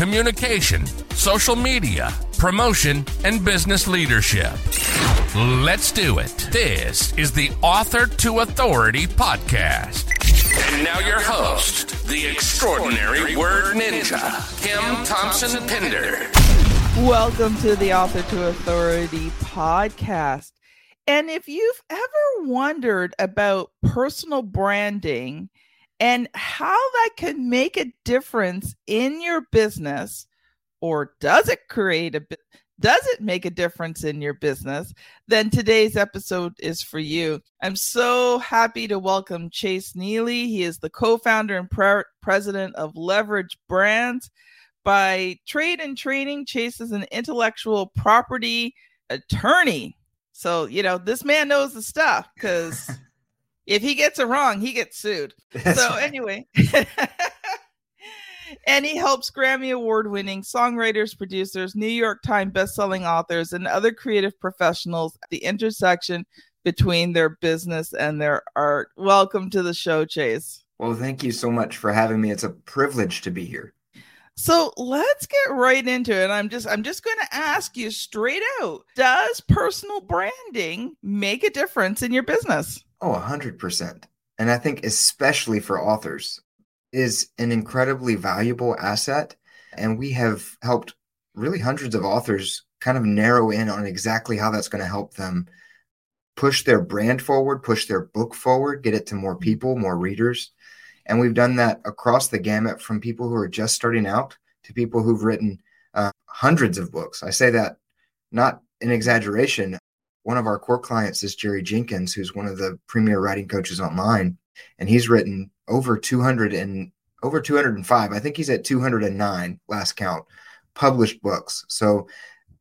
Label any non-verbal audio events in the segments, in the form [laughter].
communication, social media, promotion, and business leadership. Let's do it. This is the Author to Authority podcast. And now your host, the extraordinary word ninja, Kim Thompson Pinder. Welcome to the Author to Authority podcast. And if you've ever wondered about personal branding and how that can make a difference in your business, or does it create a does it make a difference in your business? Then today's episode is for you. I'm so happy to welcome Chase Neely. He is the co founder and pre- president of Leverage Brands. By trade and training, Chase is an intellectual property attorney. So, you know, this man knows the stuff because [laughs] if he gets it wrong, he gets sued. [laughs] So, anyway. [laughs] and he helps Grammy Award winning songwriters, producers, New York Times bestselling authors, and other creative professionals at the intersection between their business and their art. Welcome to the show, Chase. Well, thank you so much for having me. It's a privilege to be here. So let's get right into it. I'm just I'm just going to ask you straight out. Does personal branding make a difference in your business? Oh, 100%. And I think especially for authors is an incredibly valuable asset. And we have helped really hundreds of authors kind of narrow in on exactly how that's going to help them push their brand forward, push their book forward, get it to more people, more readers. And we've done that across the gamut from people who are just starting out to people who've written uh, hundreds of books. I say that not an exaggeration. One of our core clients is Jerry Jenkins, who's one of the premier writing coaches online, and he's written over 200 and over 205. I think he's at 209 last count published books. So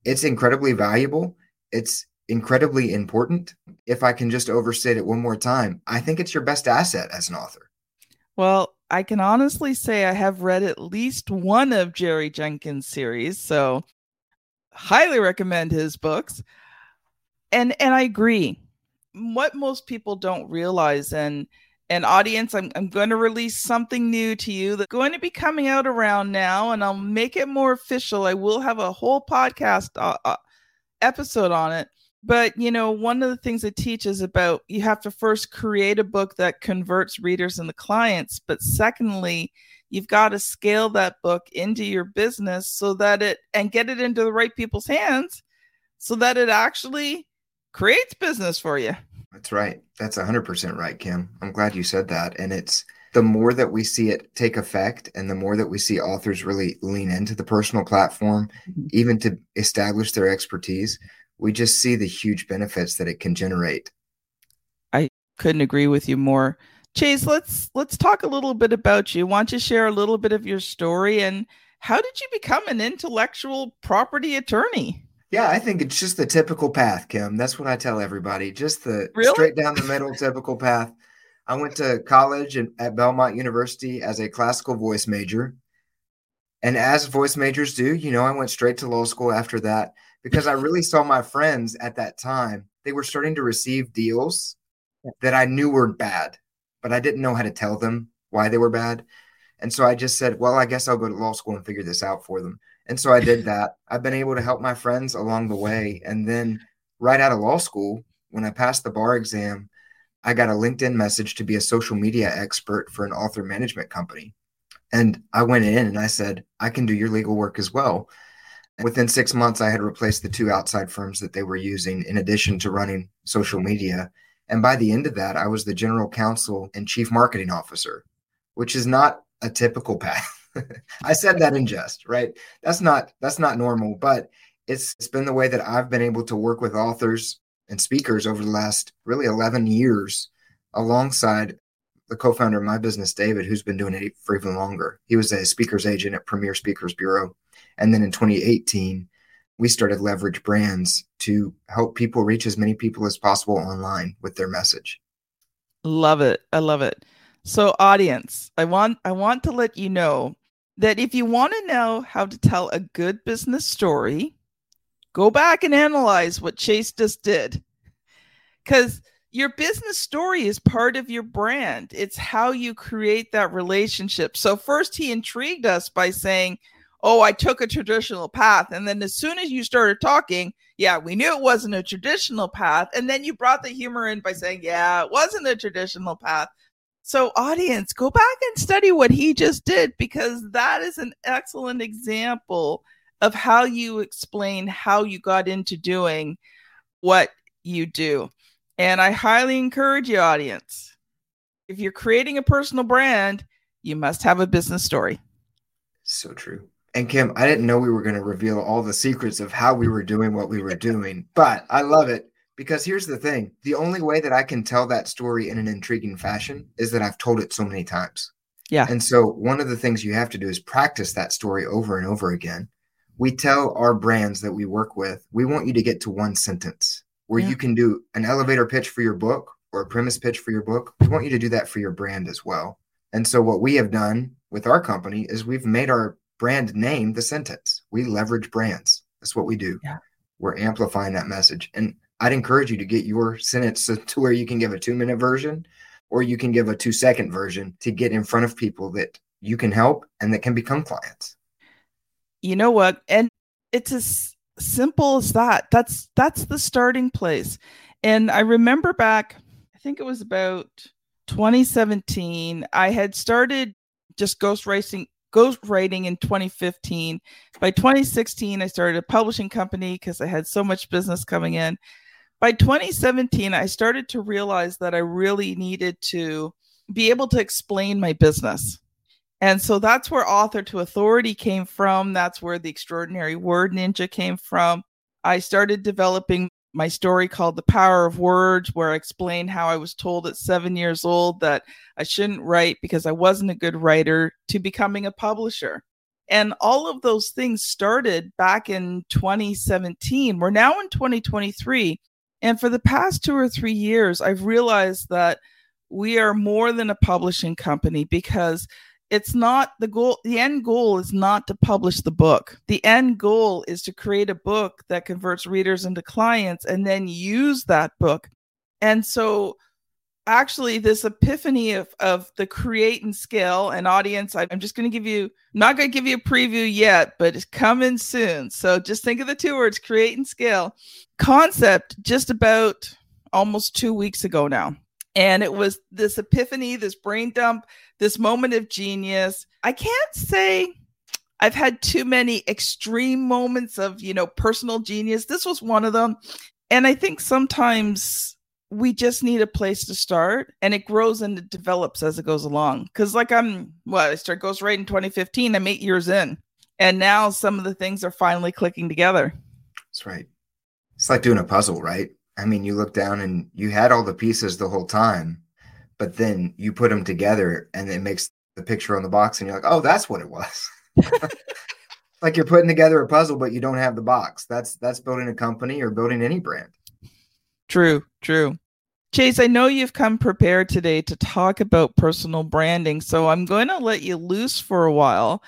it's incredibly valuable. It's incredibly important. If I can just overstate it one more time, I think it's your best asset as an author. Well, I can honestly say I have read at least one of Jerry Jenkins' series, so highly recommend his books. And and I agree. What most people don't realize and and audience, I'm, I'm going to release something new to you that's going to be coming out around now, and I'll make it more official. I will have a whole podcast uh, uh, episode on it. But, you know, one of the things it teaches about you have to first create a book that converts readers and the clients. But secondly, you've got to scale that book into your business so that it and get it into the right people's hands so that it actually creates business for you. That's right. That's 100% right, Kim. I'm glad you said that. And it's the more that we see it take effect and the more that we see authors really lean into the personal platform, mm-hmm. even to establish their expertise, we just see the huge benefits that it can generate. I couldn't agree with you more. Chase, let's let's talk a little bit about you. Want to share a little bit of your story and how did you become an intellectual property attorney? Yeah, I think it's just the typical path, Kim. That's what I tell everybody. Just the really? straight down the middle typical path. I went to college and at Belmont University as a classical voice major. And as voice majors do, you know, I went straight to law school after that because I really saw my friends at that time. They were starting to receive deals that I knew were bad, but I didn't know how to tell them why they were bad. And so I just said, well, I guess I'll go to law school and figure this out for them. And so I did that. I've been able to help my friends along the way. And then right out of law school, when I passed the bar exam, I got a LinkedIn message to be a social media expert for an author management company. And I went in and I said, I can do your legal work as well. Within six months, I had replaced the two outside firms that they were using, in addition to running social media. And by the end of that, I was the general counsel and chief marketing officer, which is not a typical path. [laughs] I said that in jest, right? That's not that's not normal, but it's it's been the way that I've been able to work with authors and speakers over the last really 11 years alongside the co-founder of my business, David, who's been doing it for even longer. He was a speaker's agent at Premier Speakers Bureau. And then in 2018, we started Leverage Brands to help people reach as many people as possible online with their message. Love it. I love it. So audience, I want I want to let you know that if you want to know how to tell a good business story, go back and analyze what Chase just did. Cuz your business story is part of your brand. It's how you create that relationship. So first he intrigued us by saying, "Oh, I took a traditional path." And then as soon as you started talking, yeah, we knew it wasn't a traditional path. And then you brought the humor in by saying, "Yeah, it wasn't a traditional path." So audience, go back and study what he just did because that is an excellent example of how you explain how you got into doing what you do. And I highly encourage you, audience, if you're creating a personal brand, you must have a business story. So true. And Kim, I didn't know we were going to reveal all the secrets of how we were doing what we were doing, but I love it because here's the thing the only way that I can tell that story in an intriguing fashion is that I've told it so many times. Yeah. And so one of the things you have to do is practice that story over and over again. We tell our brands that we work with, we want you to get to one sentence where yeah. you can do an elevator pitch for your book or a premise pitch for your book. We want you to do that for your brand as well. And so, what we have done with our company is we've made our brand name the sentence. We leverage brands. That's what we do. Yeah. We're amplifying that message. And I'd encourage you to get your sentence to where you can give a two minute version or you can give a two second version to get in front of people that you can help and that can become clients. You know what? And it's as simple as that that's that's the starting place and i remember back i think it was about 2017 i had started just ghost writing ghost writing in 2015 by 2016 i started a publishing company because i had so much business coming in by 2017 i started to realize that i really needed to be able to explain my business and so that's where author to authority came from. That's where the extraordinary word ninja came from. I started developing my story called The Power of Words, where I explained how I was told at seven years old that I shouldn't write because I wasn't a good writer, to becoming a publisher. And all of those things started back in 2017. We're now in 2023. And for the past two or three years, I've realized that we are more than a publishing company because it's not the goal the end goal is not to publish the book. The end goal is to create a book that converts readers into clients and then use that book. And so actually this epiphany of of the create and scale and audience i'm just going to give you not going to give you a preview yet but it's coming soon so just think of the two words create and scale concept just about almost two weeks ago now and it was this epiphany, this brain dump, this moment of genius. I can't say I've had too many extreme moments of, you know, personal genius. This was one of them. And I think sometimes we just need a place to start and it grows and it develops as it goes along. Cause like I'm what I start Ghost Write in 2015. I'm eight years in. And now some of the things are finally clicking together. That's right. It's like doing a puzzle, right? I mean, you look down and you had all the pieces the whole time, but then you put them together and it makes the picture on the box, and you're like, oh, that's what it was. [laughs] like you're putting together a puzzle, but you don't have the box. That's that's building a company or building any brand. True, true. Chase, I know you've come prepared today to talk about personal branding, so I'm going to let you loose for a while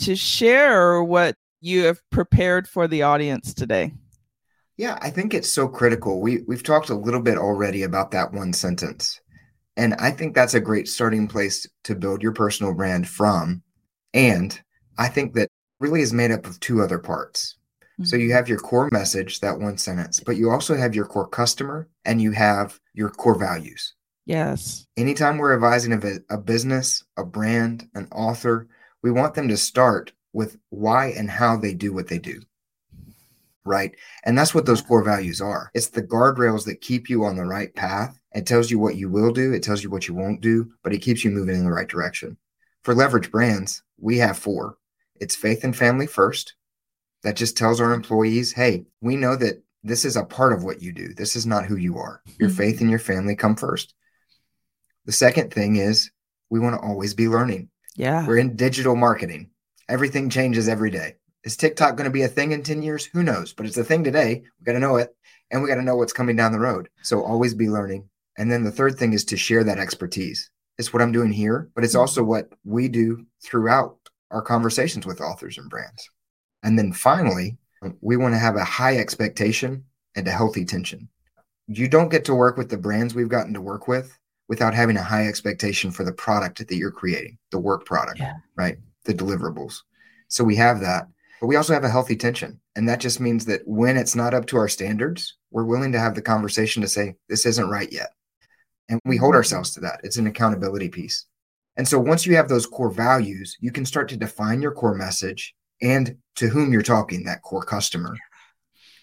to share what you have prepared for the audience today. Yeah, I think it's so critical. We we've talked a little bit already about that one sentence. And I think that's a great starting place to build your personal brand from. And I think that really is made up of two other parts. Mm-hmm. So you have your core message, that one sentence, but you also have your core customer and you have your core values. Yes. Anytime we're advising a, a business, a brand, an author, we want them to start with why and how they do what they do right? And that's what those core values are. It's the guardrails that keep you on the right path. It tells you what you will do, it tells you what you won't do, but it keeps you moving in the right direction. For leverage brands, we have four. It's faith and family first. That just tells our employees, hey, we know that this is a part of what you do. This is not who you are. Your mm-hmm. faith and your family come first. The second thing is we want to always be learning. Yeah. We're in digital marketing. Everything changes every day. Is TikTok going to be a thing in 10 years? Who knows? But it's a thing today. We got to know it and we got to know what's coming down the road. So always be learning. And then the third thing is to share that expertise. It's what I'm doing here, but it's also what we do throughout our conversations with authors and brands. And then finally, we want to have a high expectation and a healthy tension. You don't get to work with the brands we've gotten to work with without having a high expectation for the product that you're creating, the work product, yeah. right? The deliverables. So we have that, but we also have a healthy tension. And that just means that when it's not up to our standards, we're willing to have the conversation to say, this isn't right yet. And we hold mm-hmm. ourselves to that. It's an accountability piece. And so once you have those core values, you can start to define your core message and to whom you're talking, that core customer.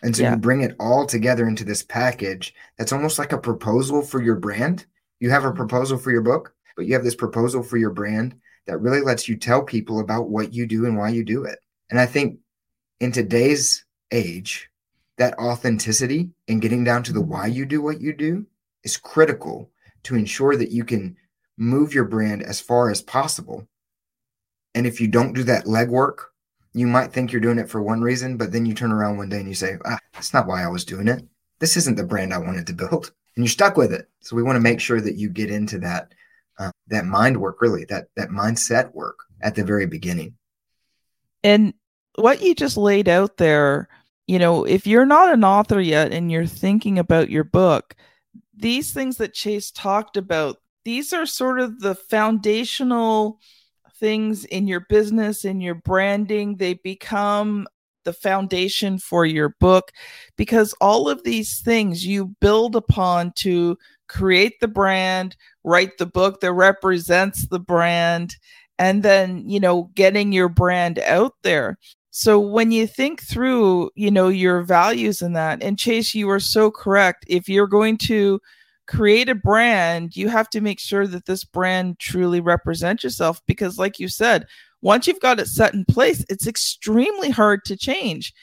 And so yeah. you bring it all together into this package that's almost like a proposal for your brand. You have a mm-hmm. proposal for your book, but you have this proposal for your brand that really lets you tell people about what you do and why you do it. And I think in today's age, that authenticity and getting down to the mm-hmm. why you do what you do is critical to ensure that you can move your brand as far as possible. And if you don't do that legwork, you might think you're doing it for one reason, but then you turn around one day and you say, ah, that's not why I was doing it. This isn't the brand I wanted to build. And you're stuck with it. So we want to make sure that you get into that uh, that mind work, really, that that mindset work at the very beginning. And what you just laid out there, you know, if you're not an author yet and you're thinking about your book, these things that Chase talked about, these are sort of the foundational things in your business, in your branding. They become the foundation for your book because all of these things you build upon to create the brand, write the book that represents the brand, and then, you know, getting your brand out there. So when you think through, you know, your values in that, and Chase, you are so correct. If you're going to create a brand, you have to make sure that this brand truly represents yourself because, like you said, once you've got it set in place, it's extremely hard to change.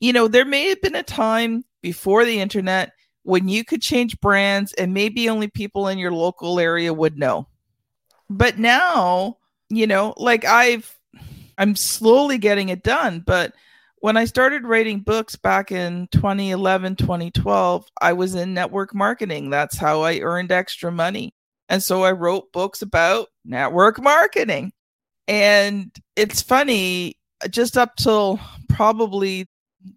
You know, there may have been a time before the internet when you could change brands and maybe only people in your local area would know. But now, you know, like I've, I'm slowly getting it done, but when I started writing books back in 2011, 2012, I was in network marketing. That's how I earned extra money. And so I wrote books about network marketing. And it's funny, just up till probably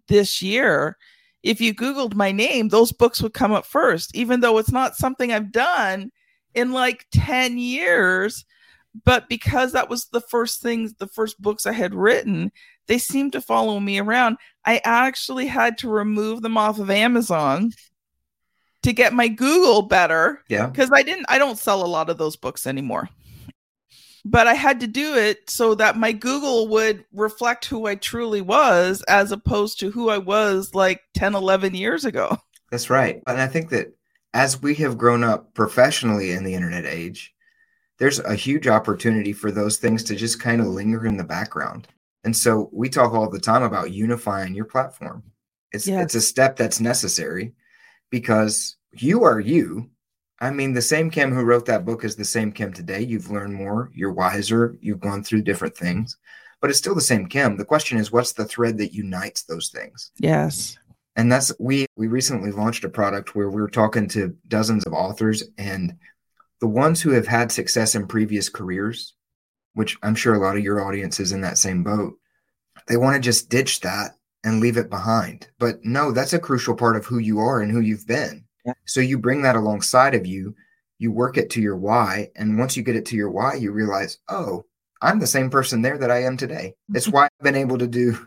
this year, if you Googled my name, those books would come up first, even though it's not something I've done in like 10 years. But because that was the first things, the first books I had written, they seem to follow me around. I actually had to remove them off of Amazon to get my Google better. Yeah. Because I didn't, I don't sell a lot of those books anymore. But I had to do it so that my Google would reflect who I truly was as opposed to who I was like 10, 11 years ago. That's right. And I think that as we have grown up professionally in the internet age, there's a huge opportunity for those things to just kind of linger in the background. And so we talk all the time about unifying your platform. It's yes. it's a step that's necessary because you are you. I mean, the same Kim who wrote that book is the same Kim today. You've learned more, you're wiser, you've gone through different things, but it's still the same Kim. The question is, what's the thread that unites those things? Yes. And that's we we recently launched a product where we are talking to dozens of authors and the ones who have had success in previous careers which I'm sure a lot of your audience is in that same boat, they want to just ditch that and leave it behind. But no, that's a crucial part of who you are and who you've been. Yeah. So you bring that alongside of you, you work it to your why. And once you get it to your why, you realize, oh, I'm the same person there that I am today. Mm-hmm. It's why I've been able to do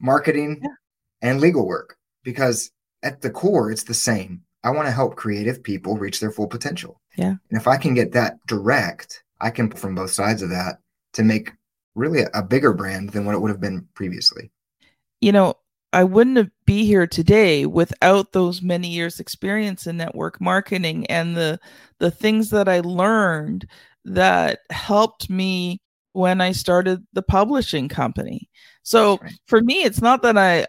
marketing yeah. and legal work because at the core, it's the same. I want to help creative people reach their full potential. Yeah. And if I can get that direct, I can from both sides of that to make really a, a bigger brand than what it would have been previously. You know, I wouldn't be here today without those many years experience in network marketing and the the things that I learned that helped me when I started the publishing company. So right. for me it's not that I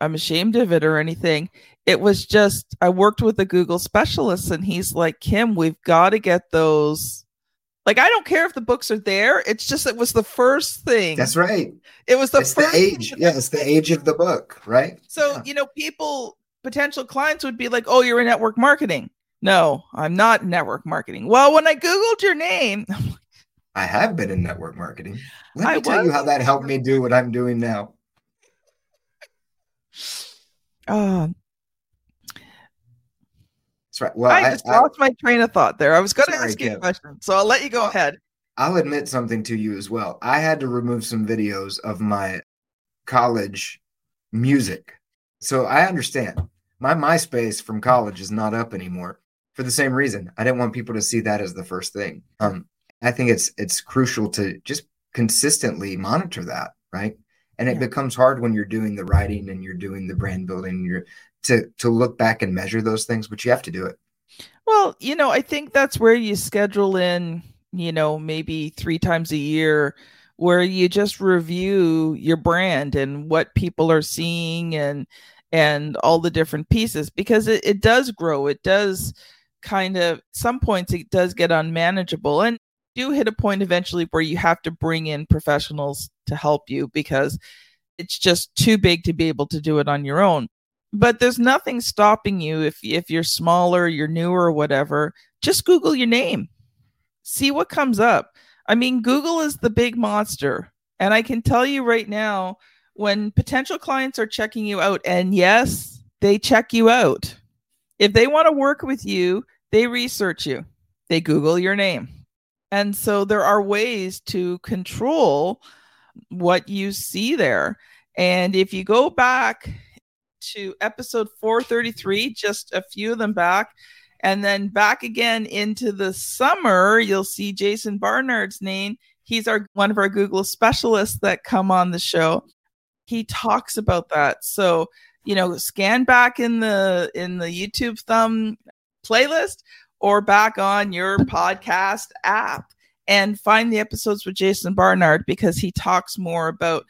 I'm ashamed of it or anything. It was just I worked with a Google specialist and he's like, Kim, we've got to get those. Like, I don't care if the books are there. It's just it was the first thing. That's right. It was the it's first the age. Yeah, it's the age of the book, right? So, yeah. you know, people, potential clients would be like, Oh, you're in network marketing. No, I'm not network marketing. Well, when I Googled your name, [laughs] I have been in network marketing. Let me I tell you how that helped me do what I'm doing now. Um, right. Well, I just I, lost I, my train of thought there. I was going to ask you a question, so I'll let you go ahead. I'll admit something to you as well. I had to remove some videos of my college music. So I understand. My MySpace from college is not up anymore for the same reason. I didn't want people to see that as the first thing. Um, I think it's it's crucial to just consistently monitor that, right? And it yeah. becomes hard when you're doing the writing and you're doing the brand building. You're to to look back and measure those things, but you have to do it. Well, you know, I think that's where you schedule in, you know, maybe three times a year where you just review your brand and what people are seeing and and all the different pieces because it, it does grow it does kind of some points it does get unmanageable and do hit a point eventually where you have to bring in professionals to help you because it's just too big to be able to do it on your own. But there's nothing stopping you if if you're smaller you're newer whatever. Just google your name. See what comes up. I mean google is the big monster. And i can tell you right now when potential clients are checking you out and yes they check you out. If they want to work with you they research you. They google your name and so there are ways to control what you see there. And if you go back to episode 433, just a few of them back, and then back again into the summer, you'll see Jason Barnard's name. He's our one of our Google specialists that come on the show. He talks about that. So, you know, scan back in the in the YouTube thumb playlist or back on your podcast app and find the episodes with Jason Barnard because he talks more about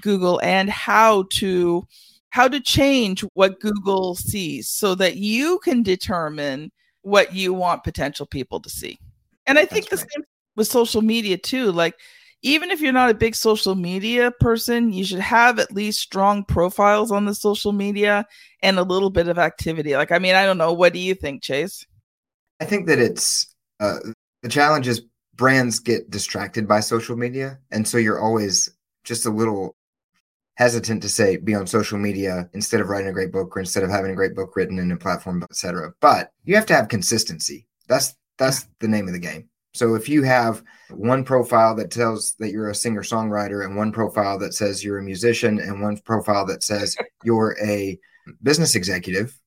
Google and how to how to change what Google sees so that you can determine what you want potential people to see. And I think That's the right. same with social media too. Like even if you're not a big social media person, you should have at least strong profiles on the social media and a little bit of activity. Like, I mean, I don't know. What do you think, Chase? I think that it's uh, the challenge is brands get distracted by social media. And so you're always just a little hesitant to say be on social media instead of writing a great book or instead of having a great book written in a platform, etc. But you have to have consistency. That's that's the name of the game. So if you have one profile that tells that you're a singer songwriter and one profile that says you're a musician and one profile that says you're a business executive,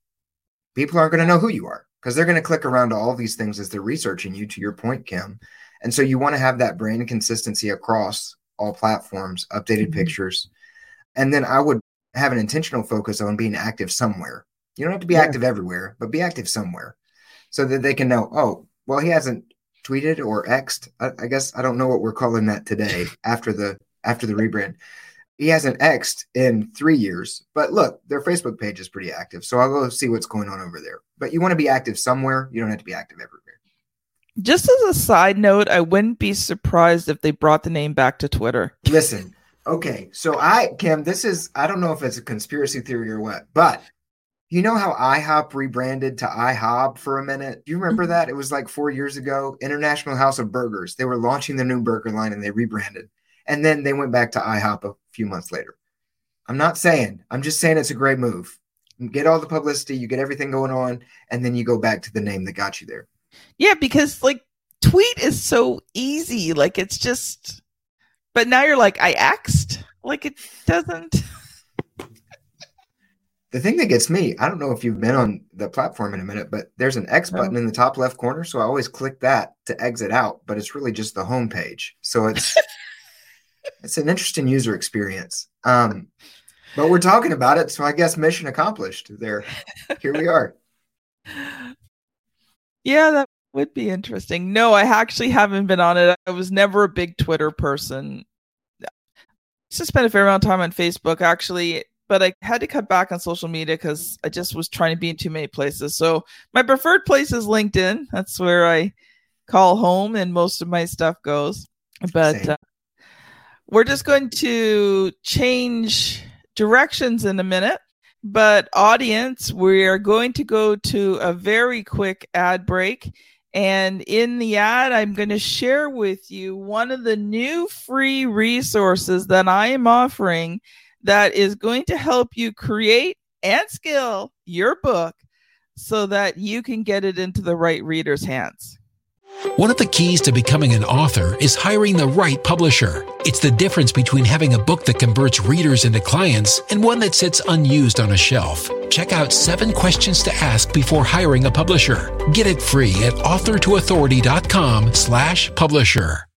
people aren't going to know who you are because they're going to click around to all these things as they're researching you. To your point, Kim, and so you want to have that brand consistency across all platforms, updated mm-hmm. pictures. And then I would have an intentional focus on being active somewhere. You don't have to be yeah. active everywhere, but be active somewhere so that they can know, oh, well, he hasn't tweeted or xed. I, I guess I don't know what we're calling that today after the after the rebrand. He hasn't xed in three years, but look, their Facebook page is pretty active. So I'll go see what's going on over there. But you want to be active somewhere. You don't have to be active everywhere. Just as a side note, I wouldn't be surprised if they brought the name back to Twitter. [laughs] Listen, okay, so I, Kim, this is, I don't know if it's a conspiracy theory or what, but you know how IHOP rebranded to IHOB for a minute? Do you remember mm-hmm. that? It was like four years ago. International House of Burgers. They were launching their new burger line and they rebranded. And then they went back to IHOP a few months later. I'm not saying, I'm just saying it's a great move. You get all the publicity, you get everything going on, and then you go back to the name that got you there. Yeah, because like tweet is so easy. Like it's just but now you're like, I axed. Like it doesn't The thing that gets me, I don't know if you've been on the platform in a minute, but there's an X button in the top left corner. So I always click that to exit out, but it's really just the home page. So it's [laughs] it's an interesting user experience. Um, but we're talking about it, so I guess mission accomplished. There, here we are. [laughs] Yeah, that would be interesting. No, I actually haven't been on it. I was never a big Twitter person. I used to spend a fair amount of time on Facebook. Actually, but I had to cut back on social media because I just was trying to be in too many places. So my preferred place is LinkedIn. That's where I call home and most of my stuff goes. But uh, we're just going to change directions in a minute. But, audience, we are going to go to a very quick ad break. And in the ad, I'm going to share with you one of the new free resources that I am offering that is going to help you create and skill your book so that you can get it into the right reader's hands. One of the keys to becoming an author is hiring the right publisher. It's the difference between having a book that converts readers into clients and one that sits unused on a shelf. Check out seven questions to ask before hiring a publisher. Get it free at authortoauthority.com slash publisher.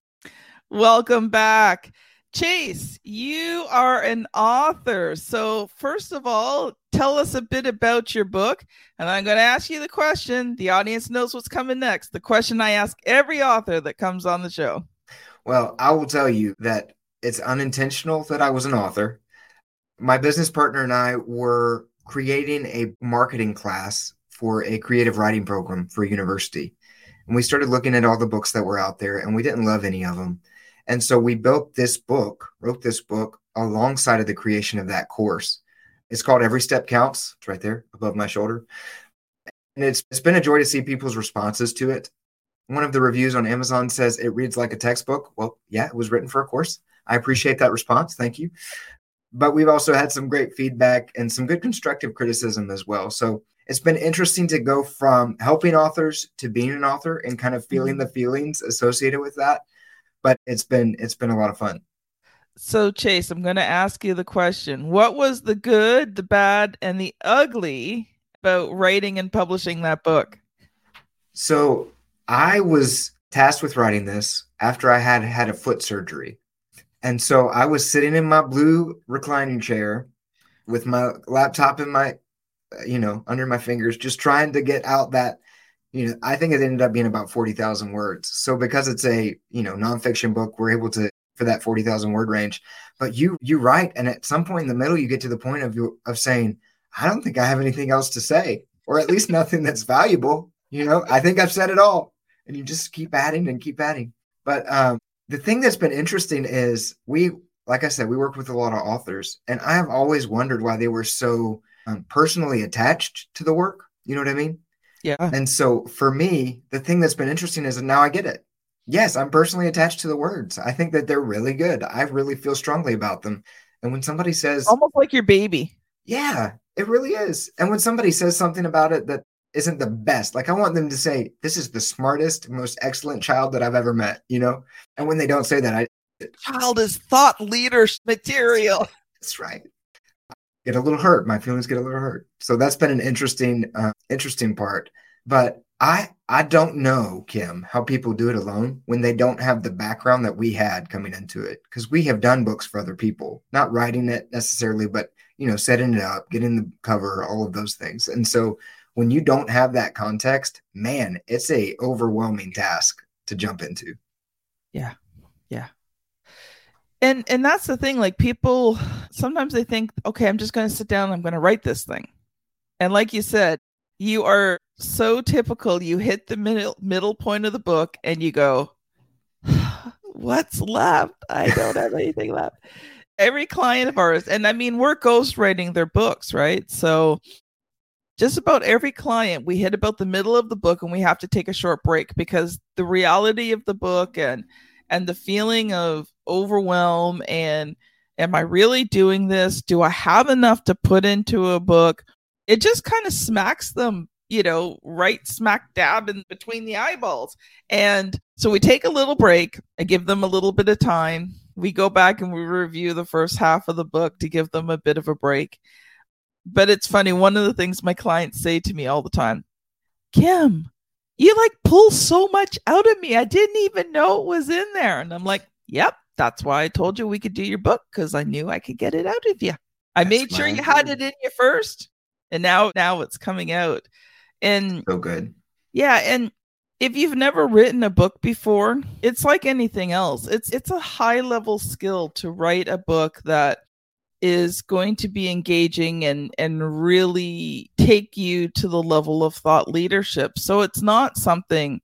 Welcome back. Chase, you are an author. So, first of all, tell us a bit about your book. And I'm going to ask you the question. The audience knows what's coming next. The question I ask every author that comes on the show. Well, I will tell you that it's unintentional that I was an author. My business partner and I were creating a marketing class for a creative writing program for university. And we started looking at all the books that were out there, and we didn't love any of them. And so we built this book, wrote this book alongside of the creation of that course. It's called Every Step Counts. It's right there above my shoulder. And it's it's been a joy to see people's responses to it. One of the reviews on Amazon says it reads like a textbook. Well, yeah, it was written for a course. I appreciate that response. Thank you. But we've also had some great feedback and some good constructive criticism as well. So it's been interesting to go from helping authors to being an author and kind of feeling mm-hmm. the feelings associated with that but it's been it's been a lot of fun. So Chase, I'm going to ask you the question. What was the good, the bad, and the ugly about writing and publishing that book? So, I was tasked with writing this after I had had a foot surgery. And so I was sitting in my blue reclining chair with my laptop in my you know, under my fingers just trying to get out that you know, I think it ended up being about 40,000 words. So because it's a, you know, nonfiction book, we're able to for that 40,000 word range. But you you write and at some point in the middle you get to the point of you of saying, I don't think I have anything else to say or at least nothing that's valuable, you know? I think I've said it all. And you just keep adding and keep adding. But um the thing that's been interesting is we like I said, we work with a lot of authors and I have always wondered why they were so um, personally attached to the work. You know what I mean? Yeah. And so for me, the thing that's been interesting is now I get it. Yes, I'm personally attached to the words. I think that they're really good. I really feel strongly about them. And when somebody says almost like your baby. Yeah, it really is. And when somebody says something about it that isn't the best, like I want them to say, This is the smartest, most excellent child that I've ever met, you know? And when they don't say that, I child is thought leader material. [laughs] That's right get a little hurt. My feelings get a little hurt. So that's been an interesting, uh, interesting part. But I, I don't know, Kim, how people do it alone when they don't have the background that we had coming into it. Because we have done books for other people, not writing it necessarily, but you know, setting it up, getting the cover, all of those things. And so when you don't have that context, man, it's a overwhelming task to jump into. Yeah. Yeah and and that's the thing like people sometimes they think okay i'm just going to sit down i'm going to write this thing and like you said you are so typical you hit the middle middle point of the book and you go [sighs] what's left i don't have anything left every client of ours and i mean we're ghostwriting their books right so just about every client we hit about the middle of the book and we have to take a short break because the reality of the book and and the feeling of overwhelm and am I really doing this? Do I have enough to put into a book? It just kind of smacks them, you know, right smack dab in between the eyeballs. And so we take a little break. I give them a little bit of time. We go back and we review the first half of the book to give them a bit of a break. But it's funny. One of the things my clients say to me all the time, Kim, you like pull so much out of me. I didn't even know it was in there. And I'm like, yep, that's why I told you we could do your book because I knew I could get it out of you. I that's made sure you had it in you first. And now now it's coming out. And so good. Yeah. And if you've never written a book before, it's like anything else. It's it's a high level skill to write a book that is going to be engaging and and really take you to the level of thought leadership. So it's not something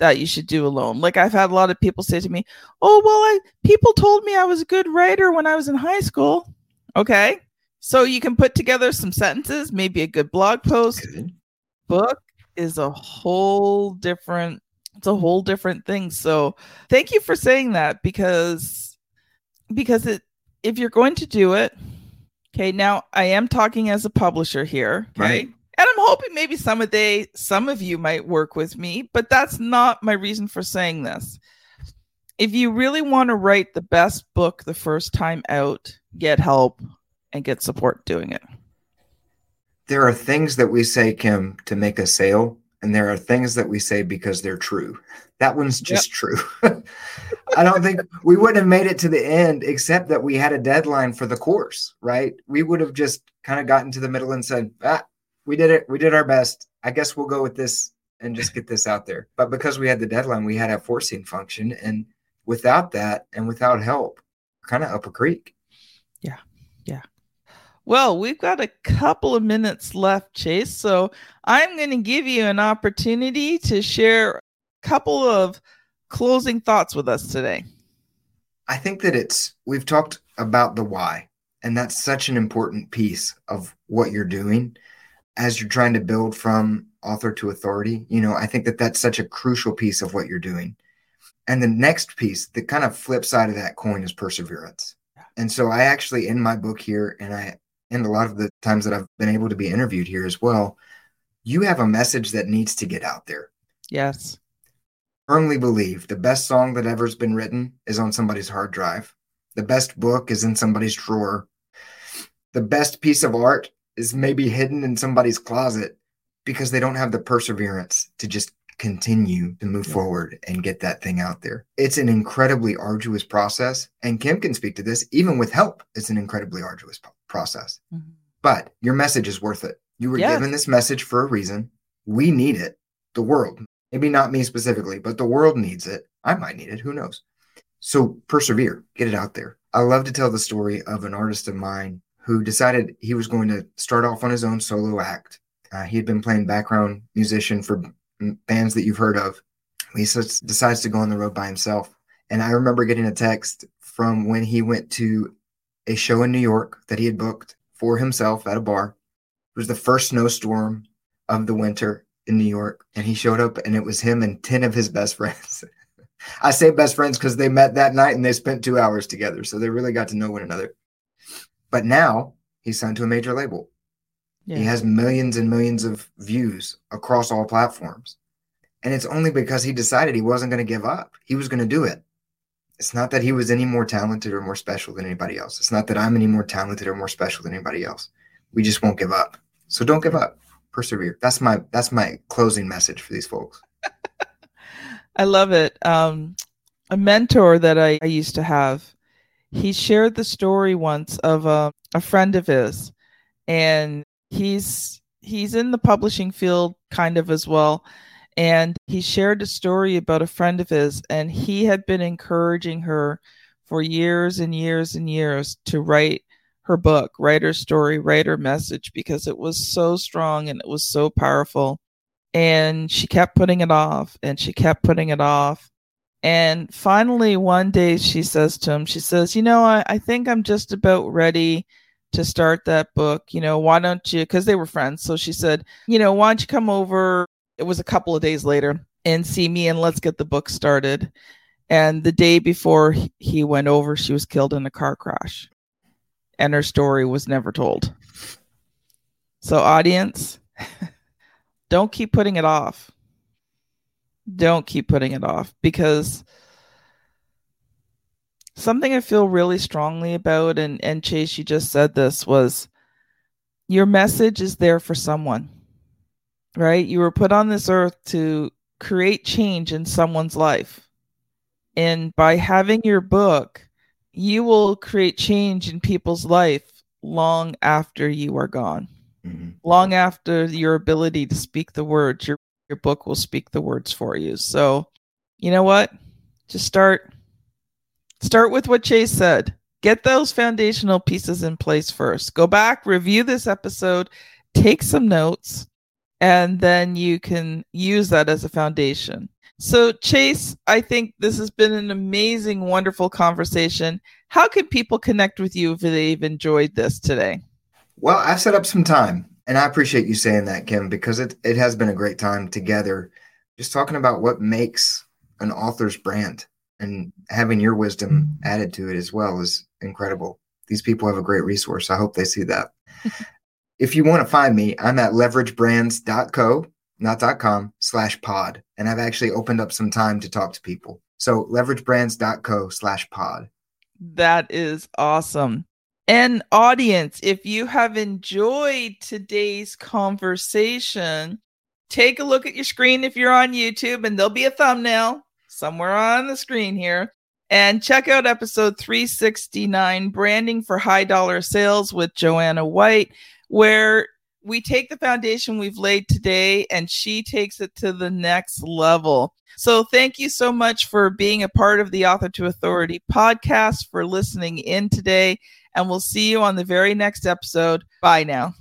that you should do alone. Like I've had a lot of people say to me, "Oh, well, I people told me I was a good writer when I was in high school." Okay. So you can put together some sentences, maybe a good blog post. Book is a whole different it's a whole different thing. So thank you for saying that because because it if you're going to do it, okay, now I am talking as a publisher here, okay? Right. And I'm hoping maybe some of they some of you might work with me, but that's not my reason for saying this. If you really want to write the best book the first time out, get help and get support doing it. There are things that we say, Kim, to make a sale, and there are things that we say because they're true. That one's just yep. true. [laughs] I don't think we wouldn't have made it to the end except that we had a deadline for the course, right? We would have just kind of gotten to the middle and said, ah, we did it. We did our best. I guess we'll go with this and just get this out there. But because we had the deadline, we had a forcing function. And without that and without help, kind of up a creek. Yeah. Yeah. Well, we've got a couple of minutes left, Chase. So I'm going to give you an opportunity to share a couple of closing thoughts with us today. I think that it's, we've talked about the why, and that's such an important piece of what you're doing as you're trying to build from author to authority. You know, I think that that's such a crucial piece of what you're doing. And the next piece, the kind of flip side of that coin is perseverance. And so I actually, in my book here, and I, and a lot of the times that I've been able to be interviewed here as well, you have a message that needs to get out there. Yes. Firmly believe the best song that ever's been written is on somebody's hard drive. The best book is in somebody's drawer. The best piece of art is maybe hidden in somebody's closet because they don't have the perseverance to just continue to move yeah. forward and get that thing out there. It's an incredibly arduous process. And Kim can speak to this, even with help, it's an incredibly arduous process. Mm-hmm. But your message is worth it. You were given this message for a reason. We need it. The world, maybe not me specifically, but the world needs it. I might need it. Who knows? So persevere, get it out there. I love to tell the story of an artist of mine who decided he was going to start off on his own solo act. Uh, he had been playing background musician for bands that you've heard of. He decides to go on the road by himself. And I remember getting a text from when he went to a show in New York that he had booked for himself at a bar. It was the first snowstorm of the winter in New York. And he showed up, and it was him and 10 of his best [laughs] friends. I say best friends because they met that night and they spent two hours together. So they really got to know one another. But now he's signed to a major label. Yeah. He has millions and millions of views across all platforms. And it's only because he decided he wasn't going to give up. He was going to do it. It's not that he was any more talented or more special than anybody else. It's not that I'm any more talented or more special than anybody else. We just won't give up. So don't give up. Persevere. That's my that's my closing message for these folks. [laughs] I love it. Um, a mentor that I, I used to have he shared the story once of a, a friend of his and he's he's in the publishing field kind of as well and he shared a story about a friend of his and he had been encouraging her for years and years and years to write her book write her story write her message because it was so strong and it was so powerful and she kept putting it off and she kept putting it off and finally, one day she says to him, she says, You know, I, I think I'm just about ready to start that book. You know, why don't you? Because they were friends. So she said, You know, why don't you come over? It was a couple of days later and see me and let's get the book started. And the day before he went over, she was killed in a car crash. And her story was never told. So, audience, [laughs] don't keep putting it off don't keep putting it off because something I feel really strongly about, and, and Chase, you just said this, was your message is there for someone, right? You were put on this earth to create change in someone's life. And by having your book, you will create change in people's life long after you are gone. Mm-hmm. Long after your ability to speak the words, your your book will speak the words for you. So, you know what? Just start start with what Chase said. get those foundational pieces in place first. Go back, review this episode, take some notes, and then you can use that as a foundation. So, Chase, I think this has been an amazing, wonderful conversation. How can people connect with you if they've enjoyed this today? Well, I've set up some time, and I appreciate you saying that, Kim, because it, it has been a great time together, just talking about what makes an author's brand and having your wisdom mm-hmm. added to it as well is incredible. These people have a great resource. I hope they see that. [laughs] if you want to find me, I'm at leveragebrands.co not .com slash pod. And I've actually opened up some time to talk to people. So leveragebrands.co slash pod. That is awesome. And audience, if you have enjoyed today's conversation, take a look at your screen if you're on YouTube, and there'll be a thumbnail somewhere on the screen here. And check out episode 369 Branding for High Dollar Sales with Joanna White, where we take the foundation we've laid today and she takes it to the next level. So thank you so much for being a part of the Author to Authority podcast, for listening in today, and we'll see you on the very next episode. Bye now.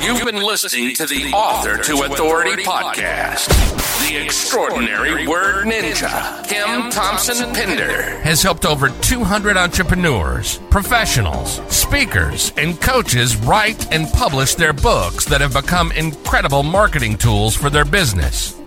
You've been listening to the Author to Authority podcast. The extraordinary word ninja, Kim Thompson Pinder, has helped over 200 entrepreneurs, professionals, speakers, and coaches write and publish their books that have become incredible marketing tools for their business.